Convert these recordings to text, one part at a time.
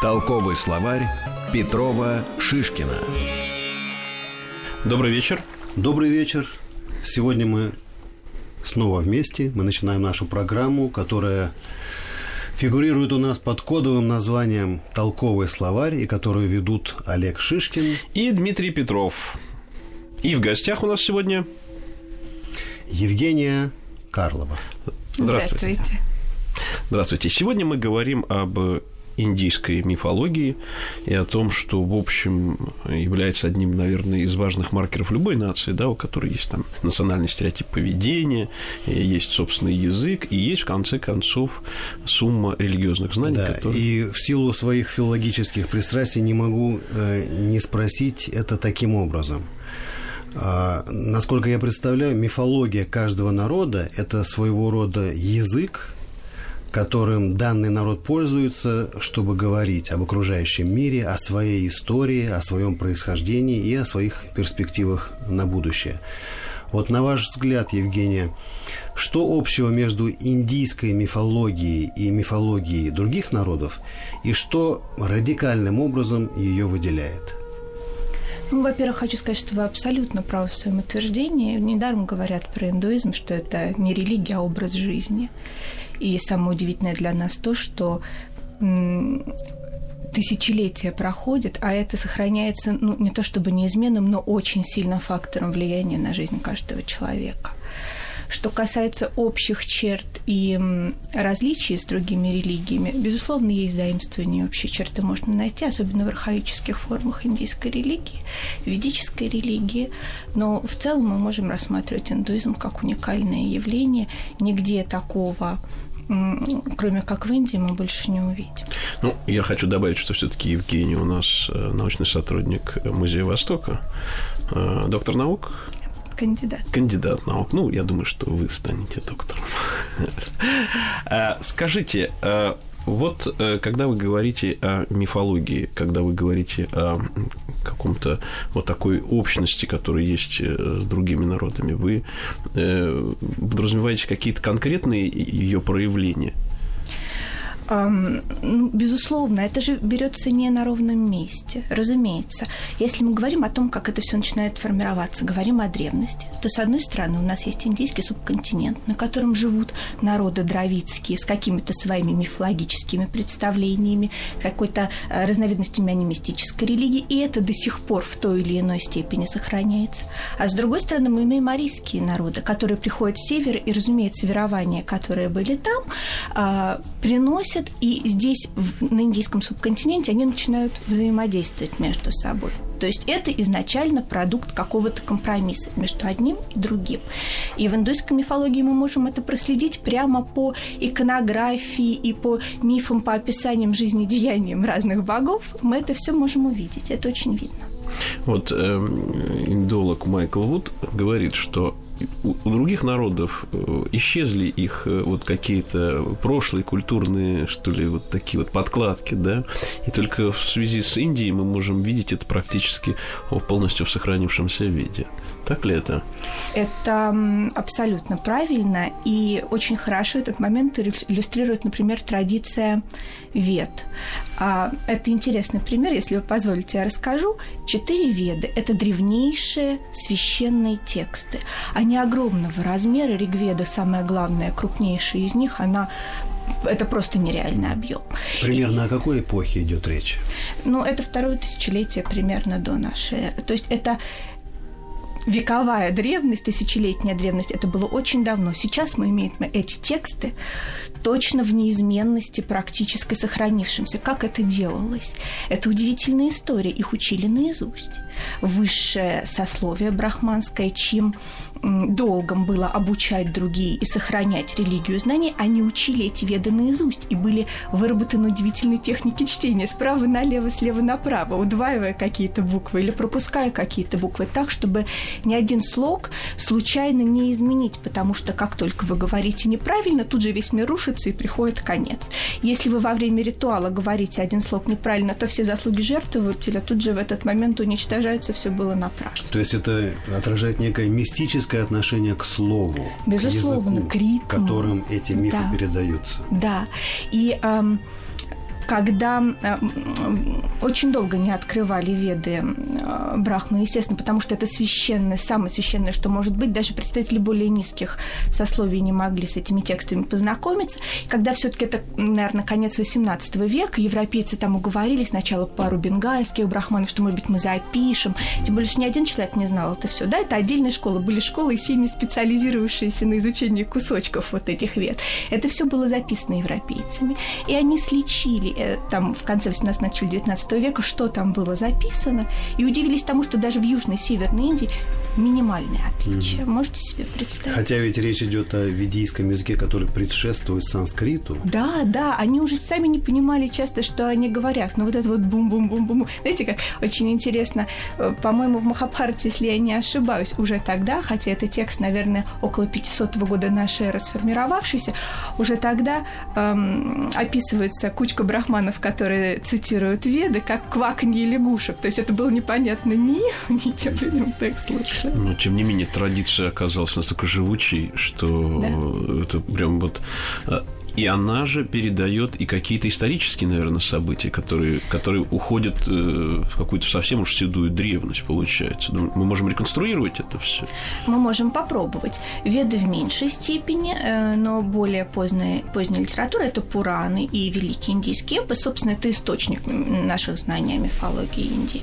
Толковый словарь Петрова Шишкина. Добрый вечер. Добрый вечер. Сегодня мы снова вместе. Мы начинаем нашу программу, которая фигурирует у нас под кодовым названием «Толковый словарь», и которую ведут Олег Шишкин и Дмитрий Петров. И в гостях у нас сегодня Евгения Карлова. Здравствуйте. Здравствуйте. Здравствуйте. Сегодня мы говорим об индийской мифологии и о том, что, в общем, является одним, наверное, из важных маркеров любой нации, да, у которой есть там национальный стереотип поведения, есть собственный язык, и есть, в конце концов, сумма религиозных знаний. Да, которые... и в силу своих филологических пристрастий не могу э, не спросить это таким образом. А, насколько я представляю, мифология каждого народа – это своего рода язык, которым данный народ пользуется, чтобы говорить об окружающем мире, о своей истории, о своем происхождении и о своих перспективах на будущее. Вот на ваш взгляд, Евгения, что общего между индийской мифологией и мифологией других народов, и что радикальным образом ее выделяет? Ну, во-первых, хочу сказать, что вы абсолютно правы в своем утверждении. Недаром говорят про индуизм, что это не религия, а образ жизни. И самое удивительное для нас то, что тысячелетия проходят, а это сохраняется, ну, не то чтобы неизменным, но очень сильным фактором влияния на жизнь каждого человека. Что касается общих черт и различий с другими религиями, безусловно, есть заимствования, общие черты можно найти, особенно в архаических формах индийской религии, ведической религии. Но в целом мы можем рассматривать индуизм как уникальное явление. Нигде такого кроме как в Индии, мы больше не увидим. Ну, я хочу добавить, что все-таки Евгений у нас э, научный сотрудник Музея Востока, э, доктор наук. Кандидат. Кандидат наук. Ну, я думаю, что вы станете доктором. Э, скажите, вот э, когда вы говорите о мифологии, когда вы говорите о каком-то вот такой общности, которая есть э, с другими народами, вы э, подразумеваете какие-то конкретные ее проявления – ну, безусловно, это же берется не на ровном месте, разумеется. Если мы говорим о том, как это все начинает формироваться, говорим о древности, то, с одной стороны, у нас есть индийский субконтинент, на котором живут народы дравидские с какими-то своими мифологическими представлениями, какой-то э, разновидностями анимистической религии, и это до сих пор в той или иной степени сохраняется. А с другой стороны, мы имеем арийские народы, которые приходят с севера, и, разумеется, верования, которые были там, а, приносят происходит, и здесь, на индийском субконтиненте, они начинают взаимодействовать между собой. То есть это изначально продукт какого-то компромисса между одним и другим. И в индуйской мифологии мы можем это проследить прямо по иконографии и по мифам, по описаниям жизнедеяниям разных богов. Мы это все можем увидеть. Это очень видно. Вот э, индолог Майкл Вуд говорит, что у, других народов э, исчезли их э, вот какие-то прошлые культурные, что ли, вот такие вот подкладки, да, и только в связи с Индией мы можем видеть это практически полностью в сохранившемся виде. Так ли это? Это абсолютно правильно, и очень хорошо этот момент иллюстрирует, например, традиция вед. А, это интересный пример, если вы позволите, я расскажу. Четыре веды – это древнейшие священные тексты. Они огромного размера, Ригведа самая главная, крупнейшая из них, она это просто нереальный объем. Примерно и, о какой эпохе идет речь? Ну, это второе тысячелетие примерно до нашей эры. То есть это вековая древность, тысячелетняя древность, это было очень давно. Сейчас мы имеем эти тексты точно в неизменности практически сохранившимся. Как это делалось? Это удивительная история. Их учили наизусть. Высшее сословие брахманское, чьим долгом было обучать другие и сохранять религию знаний, они учили эти веды наизусть и были выработаны удивительные техники чтения справа налево, слева направо, удваивая какие-то буквы или пропуская какие-то буквы так, чтобы ни один слог случайно не изменить, потому что как только вы говорите неправильно, тут же весь мир рушится и приходит конец. Если вы во время ритуала говорите один слог неправильно, то все заслуги жертвователя тут же в этот момент уничтожаются, все было напрасно. То есть это отражает некое мистическое критическое отношение к слову, Безусловно, к языку, к ритму. которым эти мифы да. передаются. Да. И эм, когда э, очень долго не открывали веды э, Брахмы, естественно, потому что это священное, самое священное, что может быть. Даже представители более низких сословий не могли с этими текстами познакомиться. И когда все таки это, наверное, конец XVIII века, европейцы там уговорили сначала пару бенгальских брахманов, что, может быть, мы запишем. Тем более, что ни один человек не знал это все. Да, это отдельная школа. Были школы, сильно специализировавшиеся на изучении кусочков вот этих вед. Это все было записано европейцами. И они сличили э, там в конце 18 начале 19 века, что там было записано, и удивились тому, что даже в Южной Северной Индии минимальные отличия. Mm-hmm. Можете себе представить? Хотя ведь речь идет о ведийском языке, который предшествует санскриту. Да, да, они уже сами не понимали часто, что они говорят. Но вот это вот бум-бум-бум-бум. Знаете, как очень интересно, э, по-моему, в Махабхарате, если я не ошибаюсь, уже тогда, хотя это текст, наверное, около 500 года нашей эры сформировавшийся, уже тогда эм, описывается кучка брахманов, которые цитируют веды, как кваканье лягушек. То есть это было непонятно ни ни тем людям текст лучше. Но, тем не менее, традиция оказалась настолько живучей, что да. это прям вот а, и она же передает и какие-то исторические, наверное, события, которые, которые уходят э, в какую-то совсем уж седую древность, получается. Ну, мы можем реконструировать это все. Мы можем попробовать. Веды в меньшей степени, э, но более поздняя, поздняя литература – это Пураны и Великий индийский эпос. Собственно, это источник наших знаний о мифологии Индии.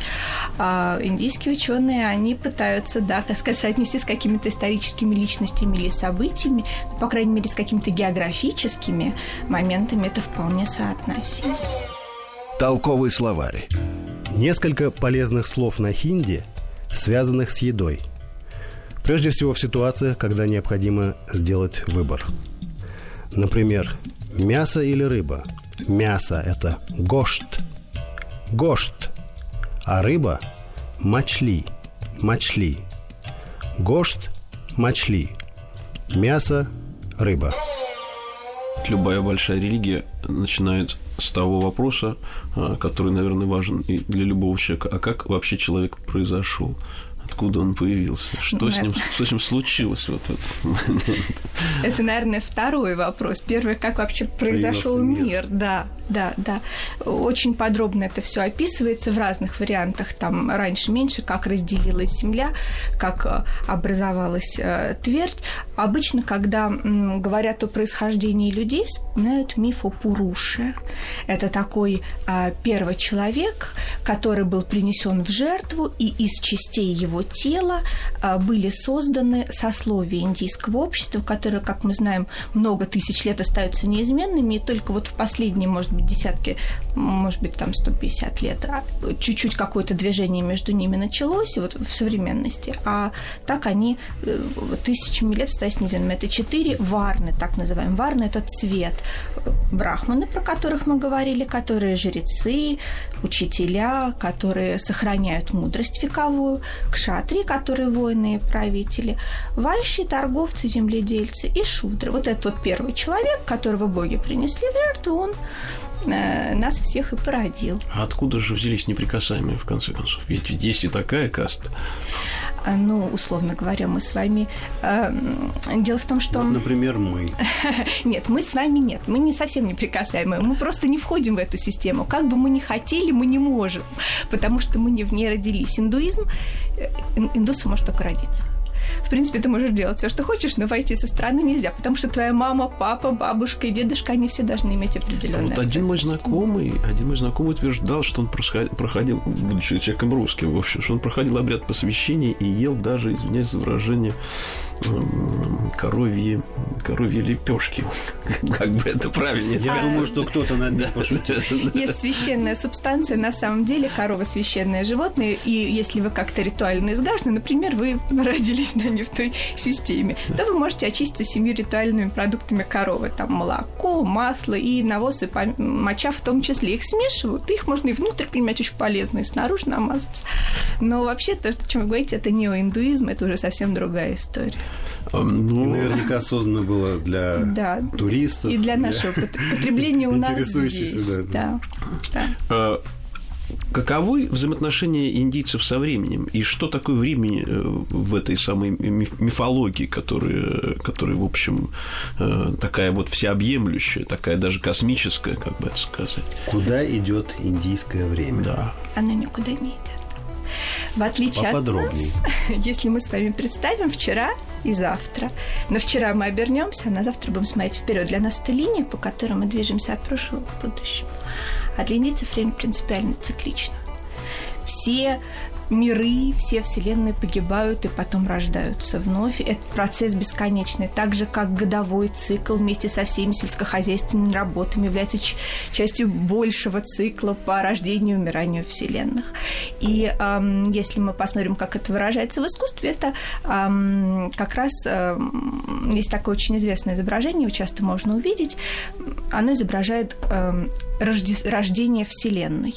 А индийские ученые, они пытаются, да, как сказать, соотнести с какими-то историческими личностями или событиями, по крайней мере, с какими-то географическими этими моментами это вполне соотносимо. Толковый словарь. Несколько полезных слов на хинди, связанных с едой. Прежде всего в ситуациях, когда необходимо сделать выбор. Например, мясо или рыба. Мясо – это гошт, гошт, а рыба – мачли, мачли. Гошт – мачли. Мясо – рыба любая большая религия начинает с того вопроса, а, который, наверное, важен и для любого человека. А как вообще человек произошел? Откуда он появился? Что, с, ним, что с ним случилось в этот момент? Это, наверное, второй вопрос. Первый, как вообще произошел мир? мир? Да, да, да. Очень подробно это все описывается в разных вариантах. Там раньше меньше, как разделилась земля, как э, образовалась э, твердь. Обычно, когда м, говорят о происхождении людей, вспоминают миф о Пуруше. Это такой э, первый человек, который был принесен в жертву, и из частей его тела э, были созданы сословия индийского общества, которые, как мы знаем, много тысяч лет остаются неизменными, и только вот в последние, может быть, десятки, может быть, там 150 лет, а чуть-чуть какое-то движение между ними началось, вот в современности, а так они э, тысячами лет остаются неизменными. Это четыре варны, так называемые. Варны – это цвет. Брахманы, про которых мы говорили, которые жрецы, учителя, которые сохраняют мудрость вековую, кшатри, которые воины и правители, вайши, торговцы, земледельцы и шудры. Вот этот вот первый человек, которого боги принесли в жертву, он нас всех и породил. А откуда же взялись неприкасаемые, в конце концов? Ведь есть и такая каста. А, ну, условно говоря, мы с вами... Э, дело в том, что... Вот, например, мы. нет, мы с вами нет. Мы не совсем неприкасаемые. Мы просто не входим в эту систему. Как бы мы ни хотели, мы не можем. Потому что мы не в ней родились. Индуизм... Э, индусом может только родиться в принципе, ты можешь делать все, что хочешь, но войти со стороны нельзя, потому что твоя мама, папа, бабушка и дедушка, они все должны иметь определенное. Вот один мой знакомый, один мой знакомый утверждал, что он проходил, будучи человеком русским, в общем, что он проходил обряд посвящения и ел даже, извиняюсь за выражение, коровьи, коровьи лепешки. Как бы это правильнее Я думаю, что кто-то над ним пошутил. Есть священная субстанция, на самом деле корова священное животное, и если вы как-то ритуально изгажены, например, вы родились на не в той системе, то вы можете очиститься семью ритуальными продуктами коровы. Там молоко, масло и навоз, и моча в том числе. Их смешивают, их можно и внутрь принимать очень полезно, и снаружи намазать. Но вообще то, о чем вы говорите, это неоиндуизм, это уже совсем другая история. Ну, и наверняка создано было для да, туристов. И для нашего потребления у нас здесь. Да. Да. А, каковы взаимоотношения индийцев со временем? И что такое время э, в этой самой мифологии, которая, которая в общем, э, такая вот всеобъемлющая, такая даже космическая, как бы это сказать? Куда идет индийское время? Да. Оно никуда не идет. В отличие от нас, если мы с вами представим вчера и завтра, но вчера мы обернемся, а на завтра будем смотреть вперед. Для нас это линия, по которой мы движемся от прошлого к будущему. А для индийцев время принципиально циклично. Все миры, все вселенные погибают и потом рождаются вновь. Этот процесс бесконечный. Так же, как годовой цикл вместе со всеми сельскохозяйственными работами является частью большего цикла по рождению и умиранию вселенных. И эм, если мы посмотрим, как это выражается в искусстве, это эм, как раз эм, есть такое очень известное изображение, его часто можно увидеть. Оно изображает эм, рождение Вселенной.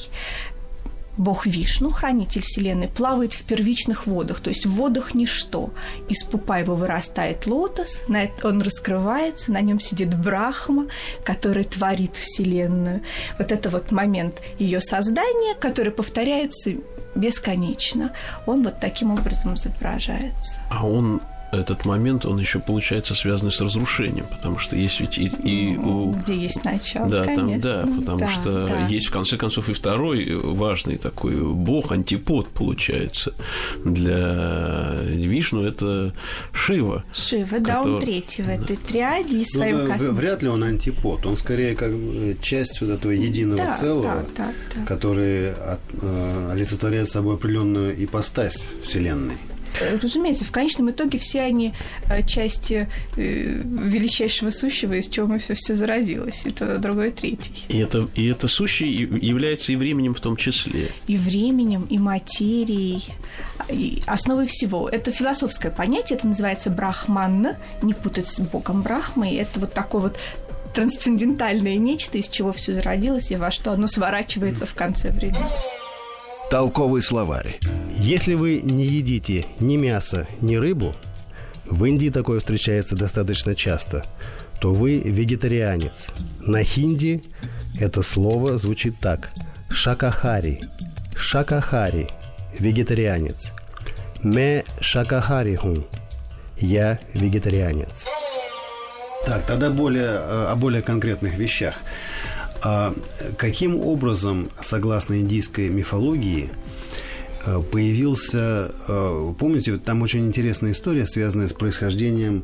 Бог Вишну, хранитель Вселенной, плавает в первичных водах, то есть в водах ничто. Из пупа его вырастает лотос, он раскрывается, на нем сидит Брахма, который творит Вселенную. Вот это вот момент ее создания, который повторяется бесконечно. Он вот таким образом изображается. А он этот момент, он еще получается связан с разрушением, потому что есть ведь и, и у... где есть начало, да, конечно. там, да, потому да, что да. есть в конце концов и второй важный такой бог антипод получается для Вишну это Шива. Шива, который... да, он третий в этой триаде и своим ну, космосом. Вряд ли он антипод, он скорее как часть вот этого единого да, целого, да, да, да. который от, э, олицетворяет собой определенную ипостась Вселенной. Разумеется, в конечном итоге все они э, части э, величайшего сущего, из чего мы все, все зародилось. Это другой третий. И это, и это сущий является и временем в том числе. И временем, и материей, и основой всего. Это философское понятие, это называется брахман, не путать с богом Брахмой. Это вот такой вот трансцендентальное нечто, из чего все зародилось и во что оно сворачивается в конце времени. Толковый словарь. Если вы не едите ни мясо, ни рыбу, в Индии такое встречается достаточно часто, то вы вегетарианец. На хинди это слово звучит так. Шакахари. Шакахари. Вегетарианец. Ме шакахари хун. Я вегетарианец. Так, тогда более, о более конкретных вещах. А каким образом, согласно индийской мифологии, появился, помните, там очень интересная история, связанная с происхождением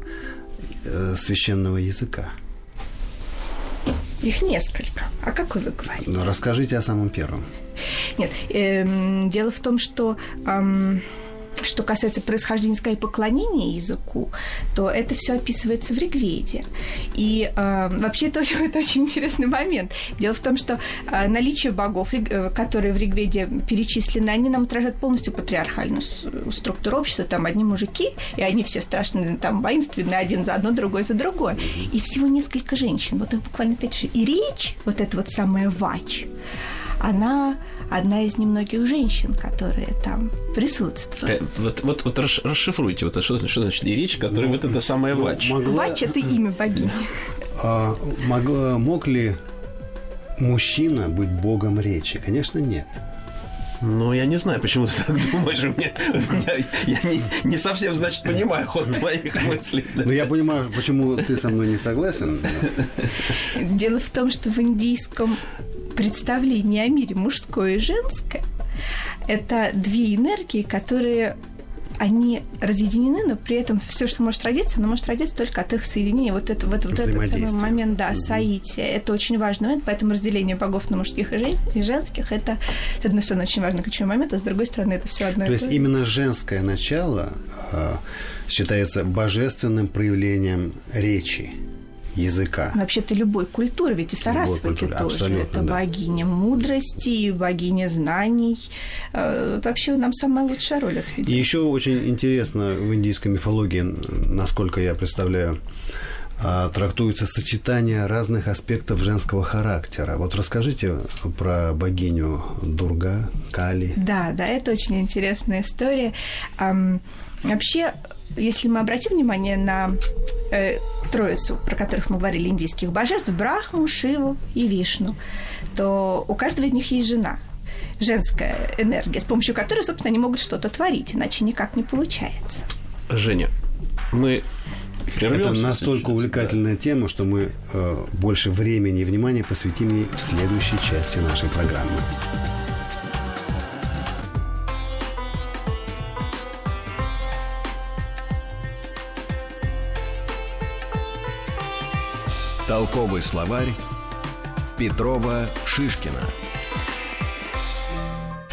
священного языка? Их несколько. А какой вы говорите? Ну, расскажите о самом первом. Нет, э, дело в том, что э, что касается происхождения и поклонения языку, то это все описывается в Ригведе. И э, вообще это очень, это очень интересный момент. Дело в том, что э, наличие богов, э, которые в Ригведе перечислены, они нам отражают полностью патриархальную структуру общества. Там одни мужики, и они все страшные, там воинственные, один за одно, другой за другое. И всего несколько женщин. Вот их буквально пять И речь, вот эта вот самая вач, она одна из немногих женщин, которые там присутствуют. Э, вот, вот, вот расшифруйте, вот, что, что значит и речь, которая ну, вот это самая ну, вач. Могла... Вач – это имя богини. А, могла, мог ли мужчина быть богом речи? Конечно, нет. Ну, я не знаю, почему ты так думаешь. У меня, у меня, я не, не совсем, значит, понимаю ход твоих мыслей. Ну, я понимаю, почему ты со мной не согласен. Дело в том, что в индийском представление о мире мужское и женское – это две энергии, которые они разъединены, но при этом все, что может родиться, оно может родиться только от их соединения. Вот, это, вот, вот этот самый момент, да, угу. соития. Это очень важный момент, поэтому разделение богов на мужских и, жен, и женских это, с одной стороны, очень важный ключевой момент, а с другой стороны, это все одно То есть именно женское начало э, считается божественным проявлением речи языка. Вообще-то любой культуры, ведь и Сарасвати тоже. Абсолютно, это да. богиня мудрости, богиня знаний. Э, вообще нам самая лучшая роль отведена. И еще очень интересно в индийской мифологии, насколько я представляю, а, трактуется сочетание разных аспектов женского характера. Вот расскажите про богиню Дурга, Кали. Да, да, это очень интересная история. Вообще, если мы обратим внимание на э, троицу, про которых мы говорили, индийских божеств, Брахму, Шиву и Вишну, то у каждого из них есть жена. женская энергия, с помощью которой, собственно, они могут что-то творить, иначе никак не получается. Женя, мы это настолько увлекательная тема, что мы э, больше времени и внимания посвятим ей в следующей части нашей программы. Толковый словарь Петрова Шишкина.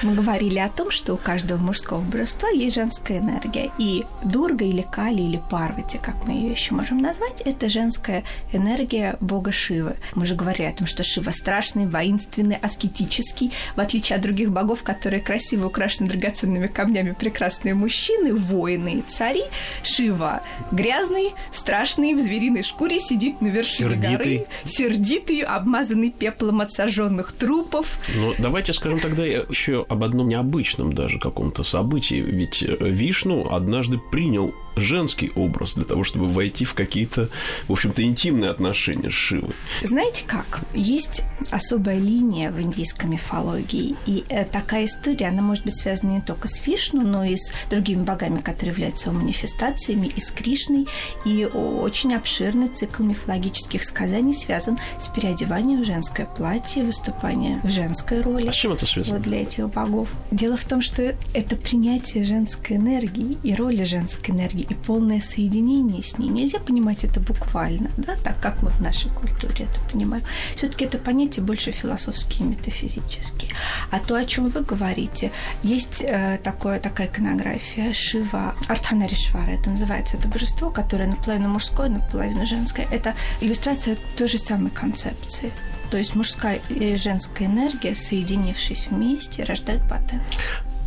Мы говорили о том, что у каждого мужского божества есть женская энергия. И Дурга или Кали или Парвати, как мы ее еще можем назвать, это женская энергия бога Шивы. Мы же говорили о том, что Шива страшный, воинственный, аскетический, в отличие от других богов, которые красиво украшены драгоценными камнями, прекрасные мужчины, воины и цари. Шива грязный, страшный, в звериной шкуре сидит на вершине сердитый. горы, сердитый, обмазанный пеплом от сожженных трупов. Ну, давайте скажем тогда еще об одном необычном даже каком-то событии. Ведь э, Вишну однажды принял женский образ для того, чтобы войти в какие-то, в общем-то, интимные отношения с Шивой. Знаете как? Есть особая линия в индийской мифологии, и э, такая история, она может быть связана не только с Вишну, но и с другими богами, которые являются манифестациями, и с Кришной, и очень обширный цикл мифологических сказаний связан с переодеванием в женское платье, выступанием в женской роли. А с чем это связано? Вот для этих богов. Дело в том, что это принятие женской энергии и роли женской энергии и полное соединение с ней. Нельзя понимать это буквально, да, так как мы в нашей культуре это понимаем. Все-таки это понятие больше философские метафизические. А то, о чем вы говорите, есть э, такое, такая иконография Шива, Артханаришвара, это называется, это божество, которое наполовину мужское, наполовину женское. Это иллюстрация той же самой концепции. То есть мужская и женская энергия, соединившись вместе, рождают паттерн.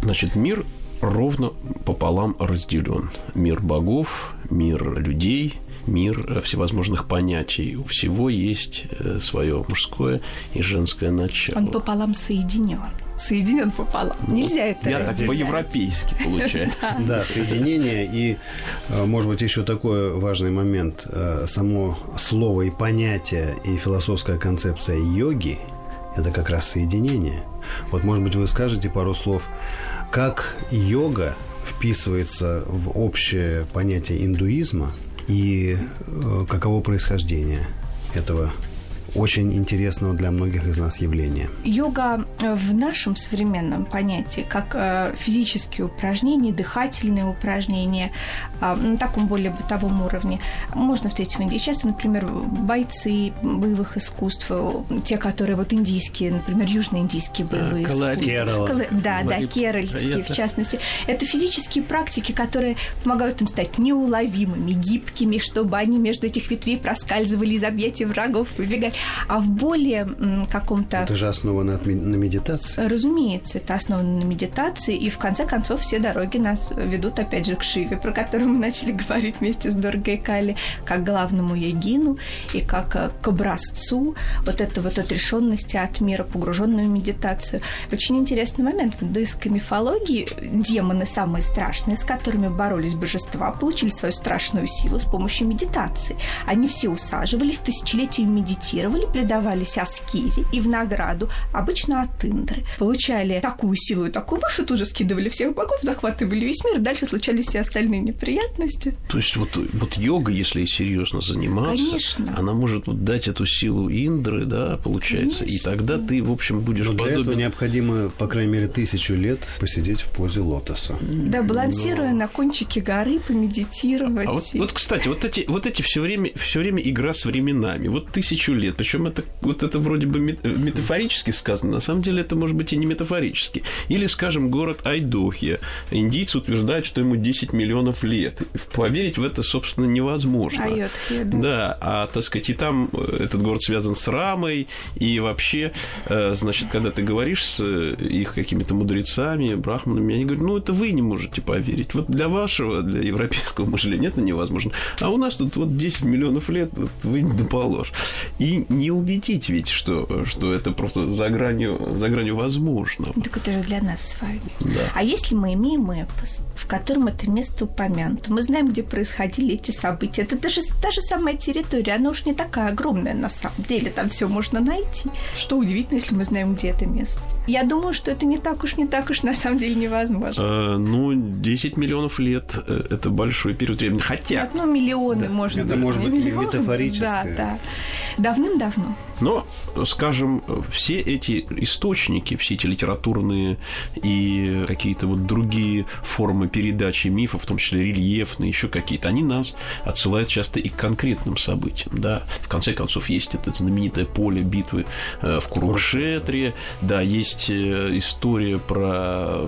Значит, мир ровно пополам разделен. Мир богов, мир людей, мир всевозможных понятий. У всего есть э, свое мужское и женское начало. Он пополам соединен. Соединен пополам. Нельзя это Я так по-европейски получается. Да, соединение и, э, может быть, еще такой важный момент. Э, само слово и понятие и философская концепция йоги – это как раз соединение. Вот, может быть, вы скажете пару слов как йога вписывается в общее понятие индуизма и э, каково происхождение этого очень интересного для многих из нас явления. Йога э, в нашем современном понятии как э, физические упражнения, дыхательные упражнения а, на таком более бытовом уровне можно встретить в Индии. Часто, например, бойцы боевых искусств, э, те, которые вот индийские, например, южноиндийские боевые Калари. искусства. Керала. Кала... Да, да, керальские, в частности. Это физические практики, которые помогают им стать неуловимыми, гибкими, чтобы они между этих ветвей проскальзывали из объятий врагов, выбегали а в более каком-то... Это же основано на медитации. Разумеется, это основано на медитации, и в конце концов все дороги нас ведут опять же к Шиве, про которую мы начали говорить вместе с Доргой Кали, как главному ягину и как э, к образцу вот этой вот отрешенности от мира, погруженную в медитацию. Очень интересный момент в индуистской мифологии. Демоны самые страшные, с которыми боролись божества, получили свою страшную силу с помощью медитации. Они все усаживались, тысячелетиями медитировали, медитировали, предавались аскезе и в награду, обычно от Индры, получали такую силу и такую мощь, тут же скидывали всех богов, захватывали весь мир, дальше случались все остальные неприятности. То есть вот, вот йога, если серьезно заниматься, Конечно. она может вот дать эту силу Индры, да, получается, Конечно. и тогда ты, в общем, будешь Но для подобен... этого необходимо, по крайней мере, тысячу лет посидеть в позе лотоса. Да, балансируя Но... на кончике горы, помедитировать. А вот, вот, кстати, вот эти, вот эти все время, все время игра с временами. Вот тысячу лет. Причем это, вот это вроде бы метафорически сказано, на самом деле это может быть и не метафорически. Или, скажем, город Айдохия. Индийцы утверждают, что ему 10 миллионов лет. Поверить в это, собственно, невозможно. Айотхия, да. Да, а, так сказать, и там э, этот город связан с Рамой, и вообще, э, значит, когда ты говоришь с э, их какими-то мудрецами, брахманами, они говорят, ну, это вы не можете поверить. Вот для вашего, для европейского мышления это невозможно. А у нас тут вот 10 миллионов лет, вот вы не доположь. И не убедить ведь, что, что это просто за гранью, за гранью возможного. Так это же для нас с вами. Да. А если мы имеем эпос, в котором это место упомянуто, мы знаем, где происходили эти события, это даже та же самая территория, она уж не такая огромная на самом деле, там все можно найти. Что удивительно, если мы знаем, где это место. Я думаю, что это не так уж, не так уж на самом деле невозможно. Э, ну, 10 миллионов лет э, – это большой период времени. Хотя… Нет, ну, миллионы, да. может это быть. может быть миллионы, метафорическое. Да, да. Давным-давно. Но, скажем, все эти источники, все эти литературные и какие-то вот другие формы передачи мифов, в том числе рельефные, еще какие-то, они нас отсылают часто и к конкретным событиям. Да? В конце концов, есть это знаменитое поле битвы э, в Курукшетре, да, есть э, история про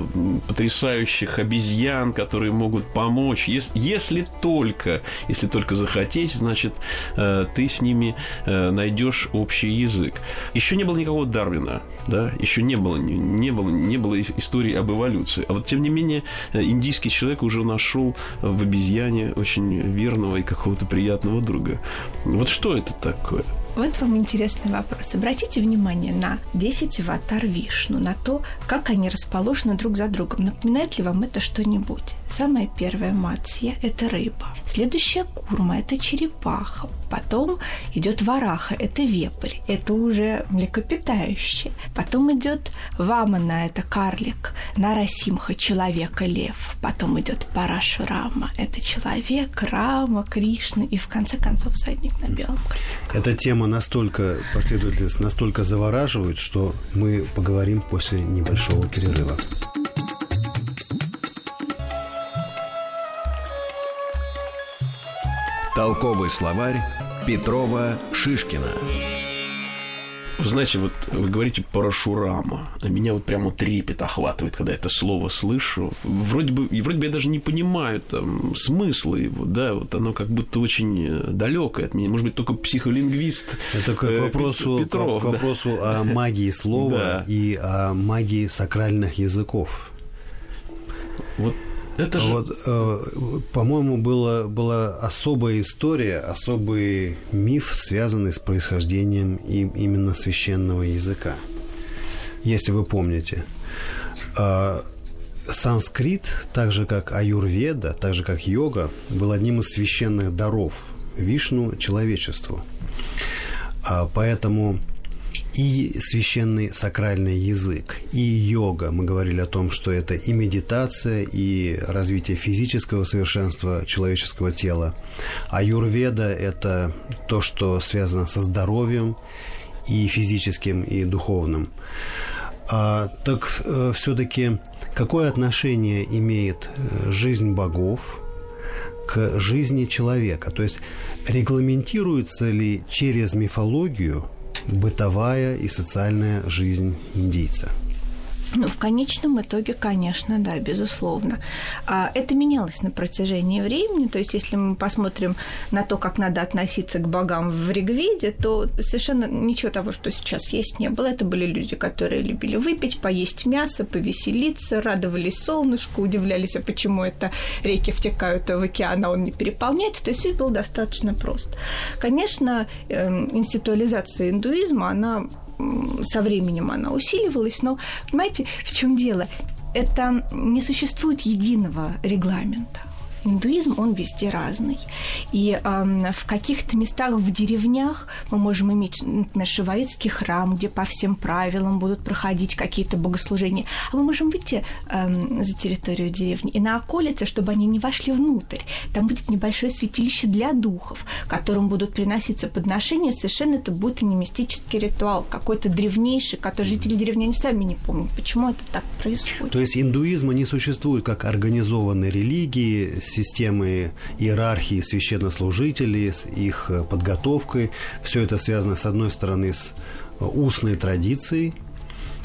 потрясающих обезьян, которые могут помочь, если, если только, если только захотеть, значит, э, ты с ними найдешь общий общий язык. Еще не было никакого Дарвина, да, еще не было, не было, не было истории об эволюции. А вот, тем не менее, индийский человек уже нашел в обезьяне очень верного и какого-то приятного друга. Вот что это такое? Вот вам интересный вопрос. Обратите внимание на 10 аватар Вишну, на то, как они расположены друг за другом. Напоминает ли вам это что-нибудь? Самая первая мацья – это рыба. Следующая курма – это черепаха. Потом идет вараха – это вепрь. Это уже млекопитающие. Потом идет вамана – это карлик. Нарасимха – человека лев. Потом идет парашурама – это человек, Рама, Кришна и в конце концов всадник на белом коне. Это тема настолько, последовательность настолько завораживает, что мы поговорим после небольшого перерыва. Толковый словарь Петрова Шишкина. Знаете, вот вы говорите парашурама, а меня вот прямо трепет охватывает, когда это слово слышу. Вроде бы, вроде бы я даже не понимаю там смысла его, да, вот оно как будто очень э, далекое от меня. Может быть, только психолингвист Это к э, вопросу, Петров, к, к вопросу да. о магии слова да. и о магии сакральных языков. Вот это же... Вот, э, по-моему, была, была особая история, особый миф, связанный с происхождением им, именно священного языка. Если вы помните. Э, санскрит, так же как аюрведа, так же как йога, был одним из священных даров Вишну человечеству. А, поэтому и священный сакральный язык, и йога. Мы говорили о том, что это и медитация, и развитие физического совершенства человеческого тела. А юрведа – это то, что связано со здоровьем и физическим, и духовным. А, так э, все-таки какое отношение имеет э, жизнь богов к жизни человека? То есть регламентируется ли через мифологию – бытовая и социальная жизнь индейца. Ну, в конечном итоге, конечно, да, безусловно. А это менялось на протяжении времени. То есть, если мы посмотрим на то, как надо относиться к богам в Ригведе, то совершенно ничего того, что сейчас есть, не было. Это были люди, которые любили выпить, поесть мясо, повеселиться, радовались солнышку, удивлялись, а почему это реки втекают в океан, а он не переполняется. То есть, все было достаточно просто. Конечно, эм, институализация индуизма, она со временем она усиливалась, но, понимаете, в чем дело? Это не существует единого регламента индуизм, он везде разный. И э, в каких-то местах, в деревнях мы можем иметь, например, шиваитский храм, где по всем правилам будут проходить какие-то богослужения. А мы можем выйти э, за территорию деревни и на околице, чтобы они не вошли внутрь. Там будет небольшое святилище для духов, которым будут приноситься подношения. Совершенно это будет не мистический ритуал, какой-то древнейший, который жители деревни они сами не помнят, почему это так происходит. То есть индуизма не существует как организованной религии, системы иерархии священнослужителей, с их э, подготовкой. Все это связано, с одной стороны, с э, устной традицией,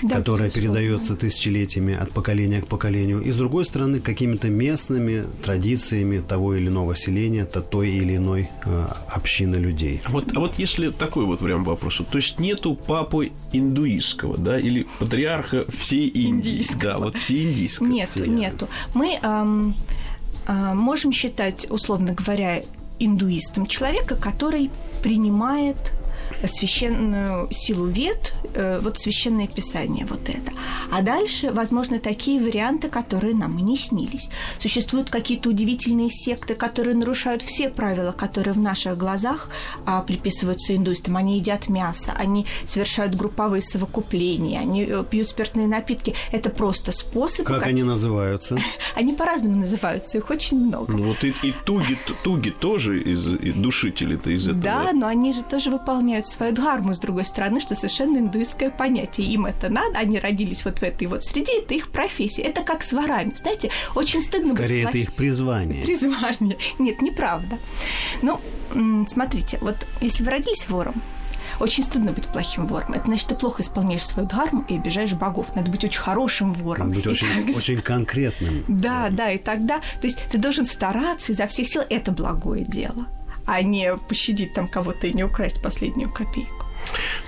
да, которая передается тысячелетиями от поколения к поколению, и с другой стороны какими-то местными традициями того или иного селения, то той или иной э, общины людей. А вот, а вот если такой вот прям вопрос, то есть нету папы индуистского, да, или патриарха всей Индии, индийского. да, вот всей индийской. Нету, нету. Мы эм, можем считать, условно говоря, индуистом человека, который принимает священную силу вет, э, вот священное писание, вот это. А дальше, возможно, такие варианты, которые нам и не снились. Существуют какие-то удивительные секты, которые нарушают все правила, которые в наших глазах а, приписываются индуистам. Они едят мясо, они совершают групповые совокупления, они э, пьют спиртные напитки. Это просто способ... Как, как... они называются? Они по-разному называются, их очень много. Ну вот и, и туги, туги тоже из душители-то из этого. Да, но они же тоже выполняют свою дхарму, с другой стороны, что совершенно индуистское понятие. Им это надо, они родились вот в этой вот среде, это их профессия. Это как с ворами. Знаете, очень стыдно Скорее, быть это их призвание. Призвание. Нет, неправда. Ну, смотрите, вот если вы родились вором, очень стыдно быть плохим вором. Это значит, ты плохо исполняешь свою дхарму и обижаешь богов. Надо быть очень хорошим вором. Надо быть очень, так... очень конкретным. Да, да, и тогда... То есть ты должен стараться изо всех сил. Это благое дело а не пощадить там кого-то и не украсть последнюю копейку.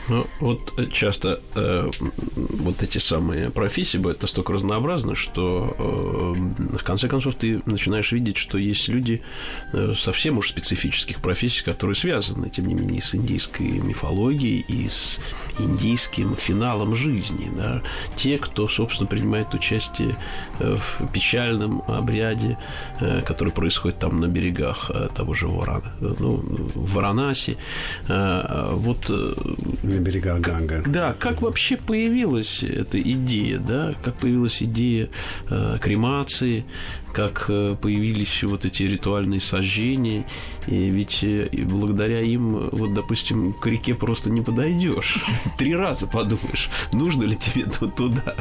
Ну, вот часто э, вот эти самые профессии бывают настолько разнообразны, что э, в конце концов ты начинаешь видеть, что есть люди э, совсем уж специфических профессий, которые связаны, тем не менее, с индийской мифологией и с индийским финалом жизни. Да? Те, кто, собственно, принимает участие э, в печальном обряде, э, который происходит там на берегах э, того же Варана, ну, в Варанаси. Э, вот э, на берегах Ганга. Да, как вообще появилась эта идея, да, как появилась идея э, кремации, как э, появились вот эти ритуальные сожжения, и ведь э, благодаря им, вот, допустим, к реке просто не подойдешь. Три раза подумаешь, нужно ли тебе туда.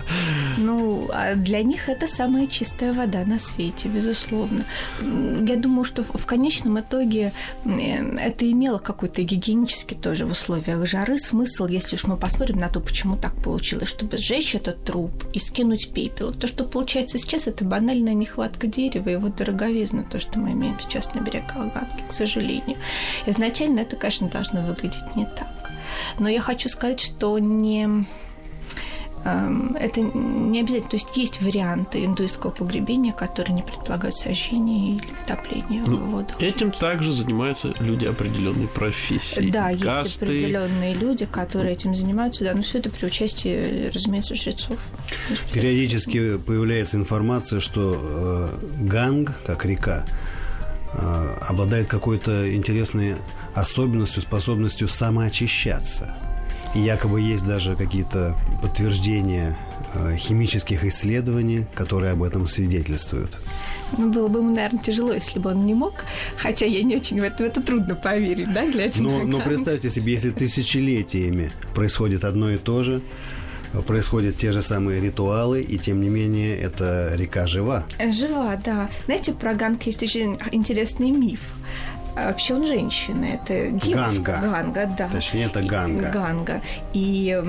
Ну, а для них это самая чистая вода на свете, безусловно. Я думаю, что в конечном итоге это имело какой-то гигиенический тоже в условиях жары смысл, если уж мы посмотрим на то, почему так получилось, чтобы сжечь этот труп и скинуть пепел. То, что получается сейчас, это банальная нехватка дерева, и вот дороговизна, то, что мы имеем сейчас на берегах Ганги, к сожалению. Изначально это, конечно, должно выглядеть не так. Но я хочу сказать, что не это не обязательно. То есть есть варианты индуистского погребения, которые не предполагают сожжение или топление ну, в воду. Этим также занимаются люди определенной профессии. Да, Касты. есть определенные люди, которые этим занимаются, да, но все это при участии, разумеется, жрецов. Периодически появляется информация, что э, Ганг, как река, э, обладает какой-то интересной особенностью, способностью самоочищаться. И якобы есть даже какие-то подтверждения э, химических исследований, которые об этом свидетельствуют. Ну, было бы ему, наверное, тяжело, если бы он не мог. Хотя я не очень в это, в это трудно поверить, да, глядя но, на Но представьте себе, если тысячелетиями происходит одно и то же, происходят те же самые ритуалы, и тем не менее эта река жива. Жива, да. Знаете, про Ганг есть очень интересный миф. А вообще он женщина, это девушка. Ганга. Ганга, да. Точнее, это Ганга. Ганга. И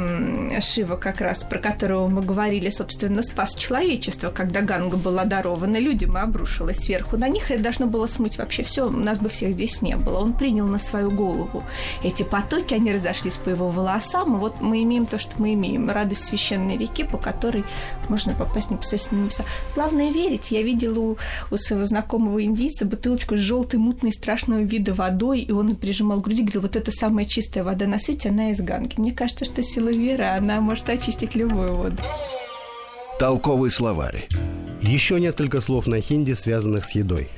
Шива как раз, про которого мы говорили, собственно, спас человечество, когда Ганга была дарована людям и обрушилась сверху на них, и должно было смыть вообще все, нас бы всех здесь не было. Он принял на свою голову эти потоки, они разошлись по его волосам, и вот мы имеем то, что мы имеем. Радость священной реки, по которой можно попасть непосредственно на небеса. Главное верить. Я видела у, у своего знакомого индийца бутылочку с желтой, мутной, страшной разного вида водой, и он прижимал к груди, говорил, вот это самая чистая вода на свете, она из Ганги. Мне кажется, что сила веры, она может очистить любую воду. Толковый словарь. Еще несколько слов на хинди, связанных с едой.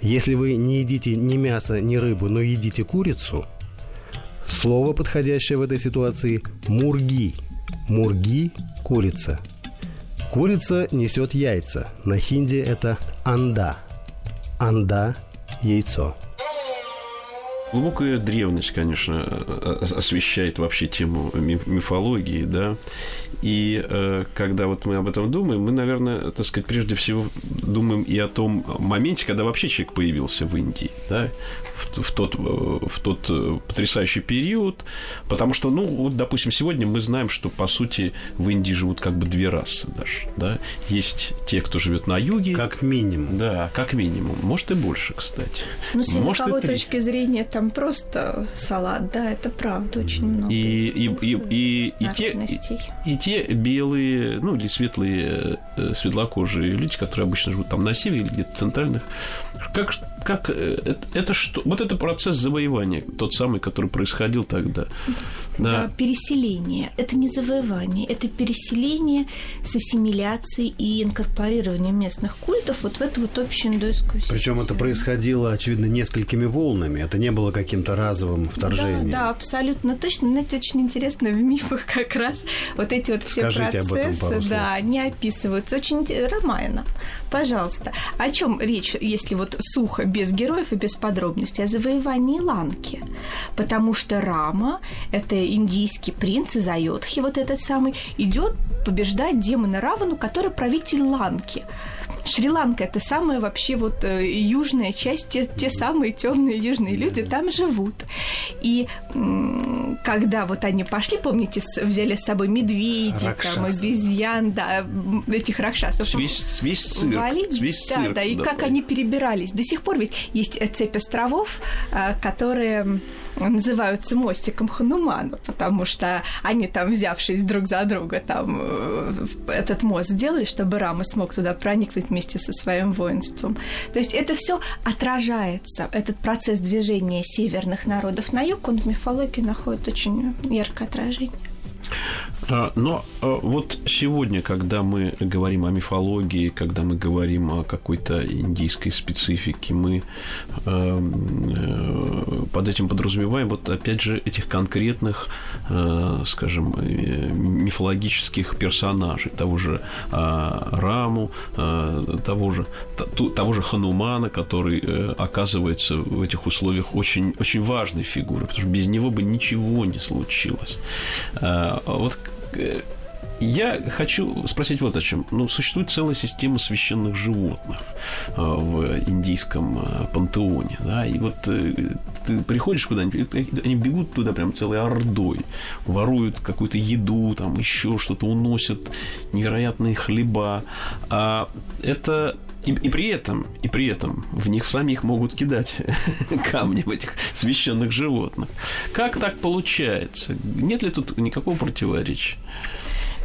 Если вы не едите ни мясо, ни рыбу, но едите курицу, слово, подходящее в этой ситуации – мурги. Мурги – курица. Курица несет яйца. На хинди это анда. Анда Jejich co? Глубокая древность, конечно, освещает вообще тему мифологии, да. И э, когда вот мы об этом думаем, мы, наверное, так сказать, прежде всего думаем и о том моменте, когда вообще человек появился в Индии, да, в, в, тот, в тот э, потрясающий период, потому что, ну, вот, допустим, сегодня мы знаем, что, по сути, в Индии живут как бы две расы даже, да. Есть те, кто живет на юге. Как минимум. Да, как минимум. Может, и больше, кстати. Ну, с языковой точки зрения, там просто салат, да, это правда, очень много. И, и, и, и, и, те, и, и те белые, ну, или светлые, э, светлокожие люди, которые обычно живут там на севере или где-то центральных, как, как это, это что? Вот это процесс завоевания, тот самый, который происходил тогда. Да. Переселение. Это не завоевание, это переселение с ассимиляцией и инкорпорированием местных культов вот в эту вот общую индуистскую систему. Причем это происходило, очевидно, несколькими волнами. Это не было каким-то разовым вторжением. Да, да, абсолютно точно. Знаете, очень интересно в мифах как раз вот эти вот все Скажите процессы, да, они описываются. Очень Ромайно, пожалуйста. О чем речь, если вот сухо, без героев и без подробностей? О завоевании Ланки. Потому что Рама – это индийский принц из Айодхи, вот этот самый, идет побеждать демона Равану, который правитель Ланки. Шри-Ланка это самая вообще вот э, южная часть, те, те самые темные южные люди там живут. И когда вот они пошли, помните, взяли с собой медведей, там, обезьян, да, этих ракшасов. Весь, весь цирк. Валить, весь да, цирк, да, и да, как да. они перебирались. До сих пор ведь есть цепь островов, э, которые называются мостиком Ханумана, потому что они там, взявшись друг за друга, там э, этот мост сделали, чтобы Рама смог туда проникнуть вместе со своим воинством. То есть это все отражается, этот процесс движения северных народов на юг, он в мифологии находит очень яркое отражение. А, но а, вот сегодня, когда мы говорим о мифологии, когда мы говорим о какой-то индийской специфике, мы э, под этим подразумеваем вот опять же этих конкретных, э, скажем, э, мифологических персонажей, того же Раму, того же, того же Ханумана, который оказывается в этих условиях очень, очень важной фигурой, потому что без него бы ничего не случилось. Вот Э, я хочу спросить вот о чем. Ну, существует целая система священных животных э, в индийском э, пантеоне, да, и вот ты приходишь куда-нибудь, они бегут туда прям целой ордой, воруют какую-то еду, там еще что-то уносят, невероятные хлеба. А это и, и при этом, и при этом в них самих могут кидать камни в этих священных животных. Как так получается? Нет ли тут никакого противоречия?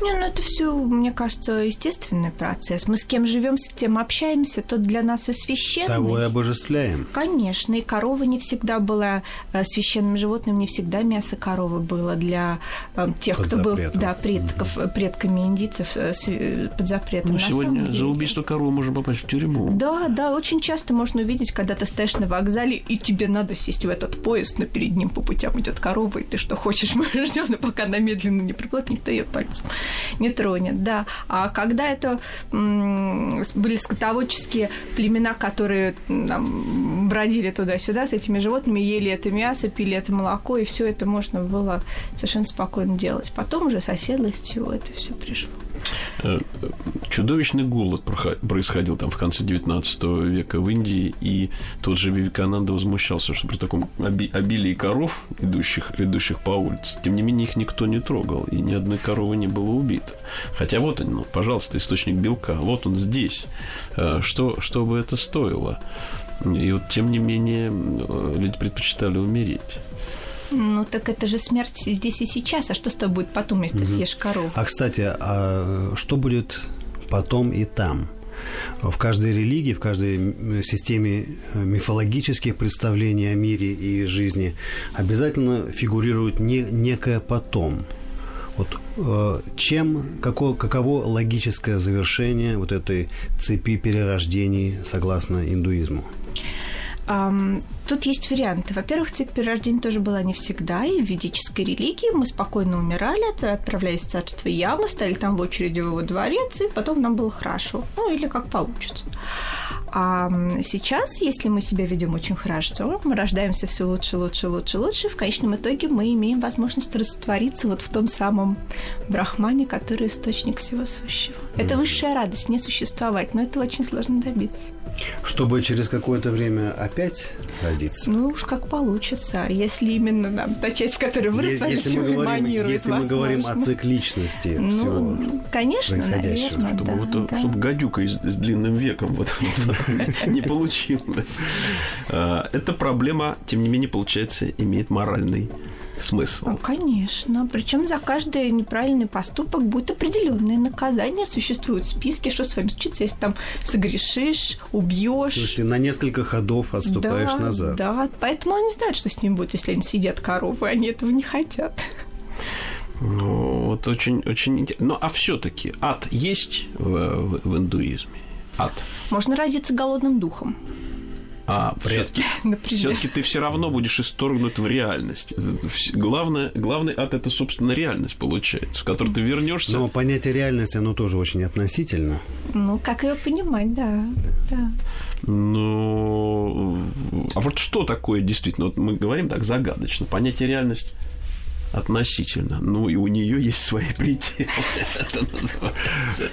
Не, ну это все, мне кажется, естественный процесс. Мы с кем живем, с кем общаемся, тот для нас и священный. Того и обожествляем. Конечно, и корова не всегда была э, священным животным, не всегда мясо коровы было для э, тех, под кто запретом. был да, предков, mm предками индийцев э, под запретом. Ну, сегодня за убийство коровы можно попасть в тюрьму. Да, да, очень часто можно увидеть, когда ты стоишь на вокзале, и тебе надо сесть в этот поезд, но перед ним по путям идет корова, и ты что хочешь, мы ждем, но пока она медленно не приплывет, никто ее пальцем не тронет, да. А когда это были скотоводческие племена, которые там, бродили туда-сюда с этими животными, ели это мясо, пили это молоко, и все это можно было совершенно спокойно делать. Потом уже с оседлостью это все пришло. Э, чудовищный голод происходил там в конце 19 века в Индии, и тот же Вивекананда возмущался, что при таком обилии коров, идущих, идущих по улице, тем не менее их никто не трогал, и ни одной коровы не было убито. Хотя вот он, ну, пожалуйста, источник белка, вот он здесь. Э, что, что бы это стоило? И вот, тем не менее, э, люди предпочитали умереть. Ну, так это же смерть здесь и сейчас. А что с тобой будет потом, если угу. ты съешь корову? А, кстати, а что будет потом и там? В каждой религии, в каждой системе э, мифологических представлений о мире и жизни обязательно фигурирует не, некое потом. Вот э, чем, каково, каково логическое завершение вот этой цепи перерождений согласно индуизму? Um, тут есть варианты. Во-первых, цепь перерождения тоже была не всегда, и в ведической религии мы спокойно умирали, отправлялись в царство Ямы, стали там в очереди в его дворец, и потом нам было хорошо. Ну, или как получится. А сейчас, если мы себя ведем очень хорошо, мы рождаемся все лучше, лучше, лучше, лучше, в конечном итоге мы имеем возможность раствориться вот в том самом брахмане, который источник всего сущего. Это высшая радость, не существовать, но это очень сложно добиться. Чтобы через какое-то время опять родиться? Ну уж как получится. Если именно да, та часть, в которой вы растворились, если мы говорим, если мы говорим о цикличности ну, всего конечно, наверное, чтобы, да, вот, да. чтобы гадюка с длинным веком вот, не получилось. А, эта проблема, тем не менее, получается, имеет моральный смысл. Ну, конечно. Причем за каждый неправильный поступок будет определенное наказание. Существуют списки, что с вами случится, если там согрешишь, убьешь. То есть ты на несколько ходов отступаешь да, назад. Да, поэтому они знают, что с ними будет, если они сидят коровы, они этого не хотят. Ну, вот очень, очень интересно. Ну, а все-таки ад есть в, в, в индуизме? Ад. Можно родиться голодным духом. А все-таки, все-таки ты все равно будешь исторгнут в реальность. Главное, главный ад это, собственно, реальность получается, в которой ты вернешься. Но понятие реальности, оно тоже очень относительно. Ну, как ее понимать, да. да. Ну, а вот что такое действительно? Вот мы говорим так загадочно. Понятие реальность относительно. Ну, и у нее есть свои пределы. Это называется.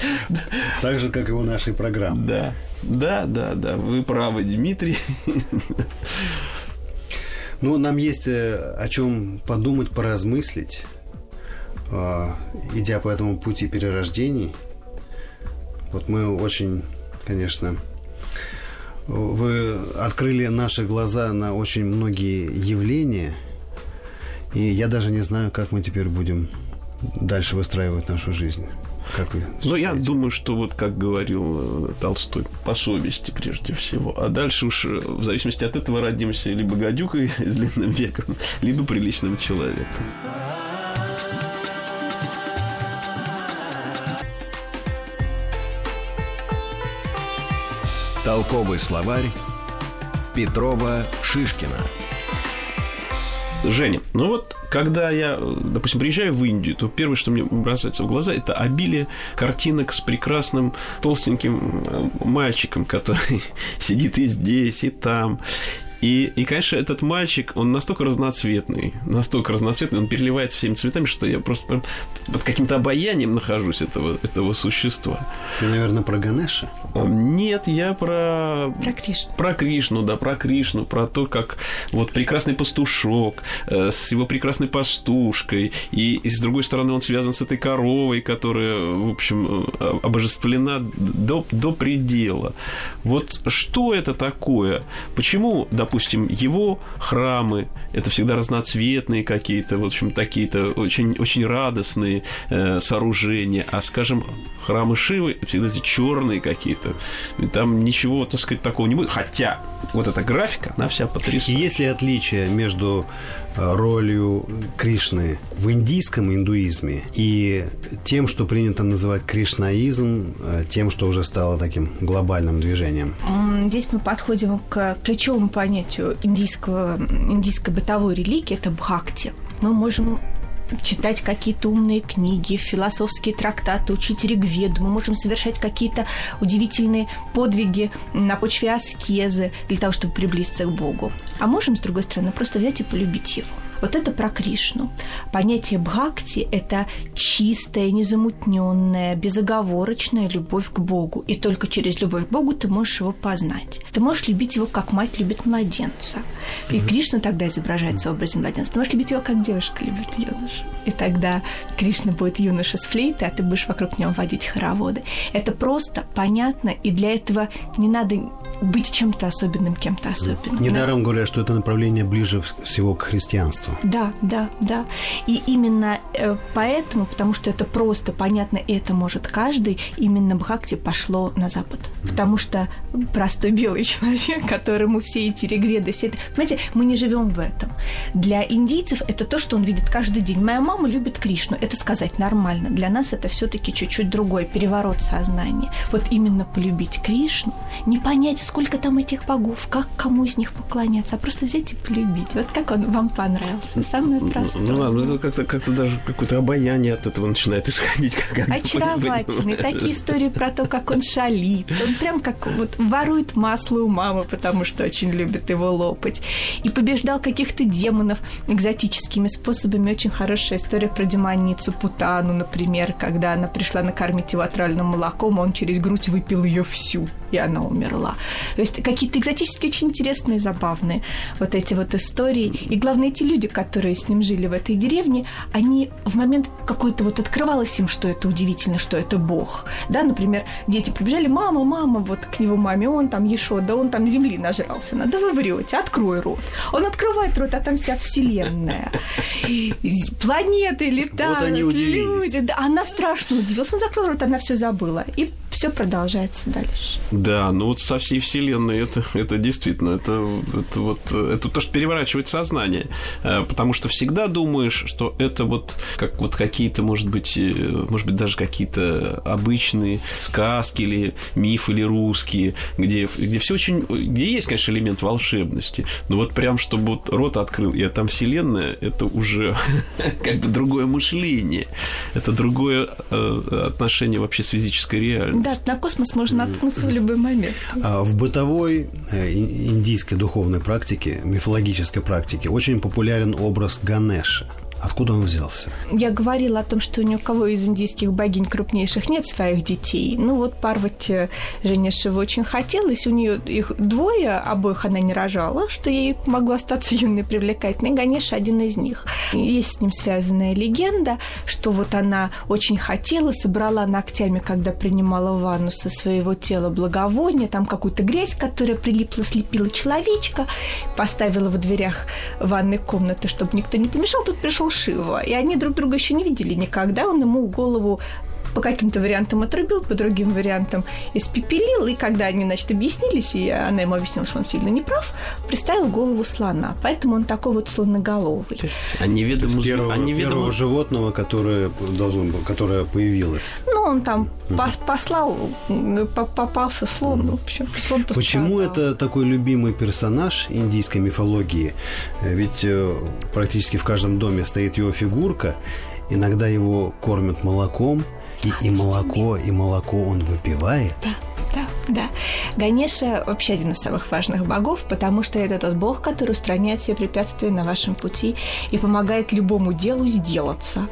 Так же, как и у нашей программы. Да. Да, да, да. Вы правы, Дмитрий. Ну, нам есть э, о чем подумать, поразмыслить, а, идя по этому пути перерождений. Вот мы очень, конечно, вы открыли наши глаза на очень многие явления, и я даже не знаю, как мы теперь будем дальше выстраивать нашу жизнь. Как вы ну, я думаю, что вот как говорил э, Толстой, по совести прежде всего. А дальше уж э, в зависимости от этого родимся либо гадюкой с длинным веком, либо приличным человеком. Толковый словарь Петрова Шишкина. Женя, ну вот, когда я, допустим, приезжаю в Индию, то первое, что мне бросается в глаза, это обилие картинок с прекрасным толстеньким э, мальчиком, который сидит и здесь, и там. И, и, конечно, этот мальчик, он настолько разноцветный, настолько разноцветный, он переливается всеми цветами, что я просто под каким-то обаянием нахожусь этого, этого существа. Ты, наверное, про Ганеша? Нет, я про... Про Кришну. Про Кришну, да, про Кришну, про то, как вот прекрасный пастушок э, с его прекрасной пастушкой, и, и с другой стороны он связан с этой коровой, которая, в общем, э, обожествлена до, до предела. Вот что это такое? Почему, допустим, допустим, его храмы, это всегда разноцветные какие-то, в общем, такие-то очень, очень радостные э, сооружения, а, скажем, храмы Шивы всегда эти черные какие-то, там ничего, так сказать, такого не будет, хотя вот эта графика, она вся потрясающая. Есть ли отличие между ролью Кришны в индийском индуизме и тем, что принято называть кришнаизм, э, тем, что уже стало таким глобальным движением? Здесь мы подходим к ключевому понятию индийского, индийской бытовой религии – это бхакти. Мы можем читать какие-то умные книги, философские трактаты, учить регведу. Мы можем совершать какие-то удивительные подвиги на почве аскезы для того, чтобы приблизиться к Богу. А можем, с другой стороны, просто взять и полюбить Его. Вот это про Кришну. Понятие бхакти – это чистая, незамутненная, безоговорочная любовь к Богу. И только через любовь к Богу ты можешь его познать. Ты можешь любить его, как мать любит младенца. И Кришна тогда изображается в образе младенца. Ты можешь любить его, как девушка любит юношу. И тогда Кришна будет юноша с флейтой, а ты будешь вокруг него водить хороводы. Это просто, понятно, и для этого не надо быть чем-то особенным, кем-то особенным. Недаром говорят, что это направление ближе всего к христианству. Да, да, да. И именно э, поэтому, потому что это просто понятно, это может каждый, именно Бхакти пошло на Запад. Потому что простой белый человек, которому все эти регреды, все это... Понимаете, мы не живем в этом. Для индийцев это то, что он видит каждый день. Моя мама любит Кришну. Это сказать нормально. Для нас это все таки чуть-чуть другой переворот сознания. Вот именно полюбить Кришну, не понять, сколько там этих богов, как кому из них поклоняться, а просто взять и полюбить. Вот как он вам понравился. Самое простое. Ну ладно, как-то, как-то даже какое-то обаяние от этого начинает исходить. Как Очаровательные. Такие истории про то, как он шалит. Он прям как вот ворует масло у мамы, потому что очень любит его лопать. И побеждал каких-то демонов экзотическими способами. Очень хорошая история про демоницу Путану, например, когда она пришла накормить его отравленным молоком, а он через грудь выпил ее всю. И она умерла. То есть какие-то экзотические, очень интересные, забавные вот эти вот истории. И главное, эти люди, которые с ним жили в этой деревне, они в момент какой-то вот открывалось им, что это удивительно, что это Бог. Да, например, дети прибежали, мама, мама, вот к него маме, он там Ешо, да он там земли нажрался. Да вы врете, открой рот. Он открывает рот, а там вся вселенная. Планеты летают, вот они люди. Да, она страшно удивилась. Он закрыл рот, она все забыла. И все продолжается дальше. Да, ну вот со всей вселенной это, это действительно, это, это вот это то, что переворачивает сознание. Э, потому что всегда думаешь, что это вот как вот какие-то, может быть, э, может быть, даже какие-то обычные сказки или мифы или русские, где, где все очень, где есть, конечно, элемент волшебности, но вот прям, чтобы вот рот открыл, и там вселенная, это уже как бы другое мышление, это другое э, отношение вообще с физической реальностью. Да, на космос можно наткнуться в любой момент. А в бытовой индийской духовной практике, мифологической практике очень популярен образ Ганеша – Откуда он взялся? Я говорила о том, что ни у кого из индийских богинь крупнейших нет своих детей. Ну вот Парвати Женешева очень хотелось. У нее их двое, обоих она не рожала, что ей могло остаться юной привлекательной. Ганеша один из них. Есть с ним связанная легенда, что вот она очень хотела, собрала ногтями, когда принимала ванну со своего тела благовония, там какую-то грязь, которая прилипла, слепила человечка, поставила в дверях ванной комнаты, чтобы никто не помешал. Тут пришел Шива. И они друг друга еще не видели никогда. Он ему голову по каким-то вариантам отрубил, по другим вариантам испепелил, и когда они, значит, объяснились, и она ему объяснила, что он сильно не прав, приставил голову слона. Поэтому он такой вот слоноголовый. То есть, а неведомый, первого, а неведомый... первого животного, которое, должно, которое появилось. Ну, он там mm послал, попался слон. В общем, слон Почему это такой любимый персонаж индийской мифологии? Ведь э, практически в каждом доме стоит его фигурка, иногда его кормят молоком, и, и молоко, и молоко он выпивает. Да, да, да. Ганеша вообще один из самых важных богов, потому что это тот бог, который устраняет все препятствия на вашем пути и помогает любому делу сделаться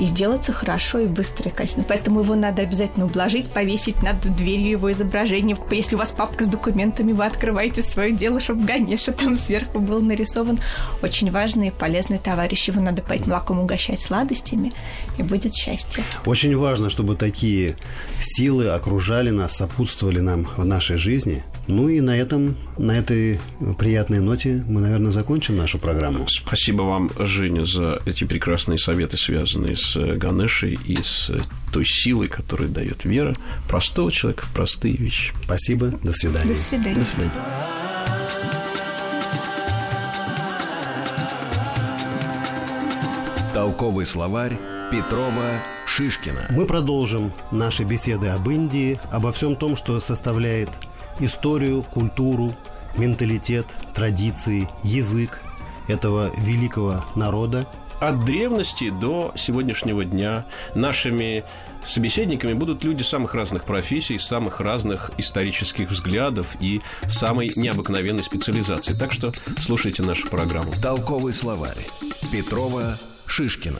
и сделаться хорошо и быстро и качественно. Поэтому его надо обязательно ублажить, повесить над дверью его изображение. Если у вас папка с документами, вы открываете свое дело, чтобы Ганеша там сверху был нарисован. Очень важный и полезный товарищ. Его надо поить молоком, угощать сладостями, и будет счастье. Очень важно, чтобы такие силы окружали нас, сопутствовали нам в нашей жизни. Ну и на этом, на этой приятной ноте мы, наверное, закончим нашу программу. Спасибо вам, Женя, за эти прекрасные советы, связанные с э, Ганешей и с э, той силой, которую дает вера простого человека в простые вещи. Спасибо. До свидания. До свидания. До свидания. Толковый словарь Петрова Шишкина. Мы продолжим наши беседы об Индии, обо всем том, что составляет историю, культуру, менталитет, традиции, язык этого великого народа – от древности до сегодняшнего дня нашими собеседниками будут люди самых разных профессий, самых разных исторических взглядов и самой необыкновенной специализации. Так что слушайте нашу программу. Толковый словарь. Петрова Шишкина.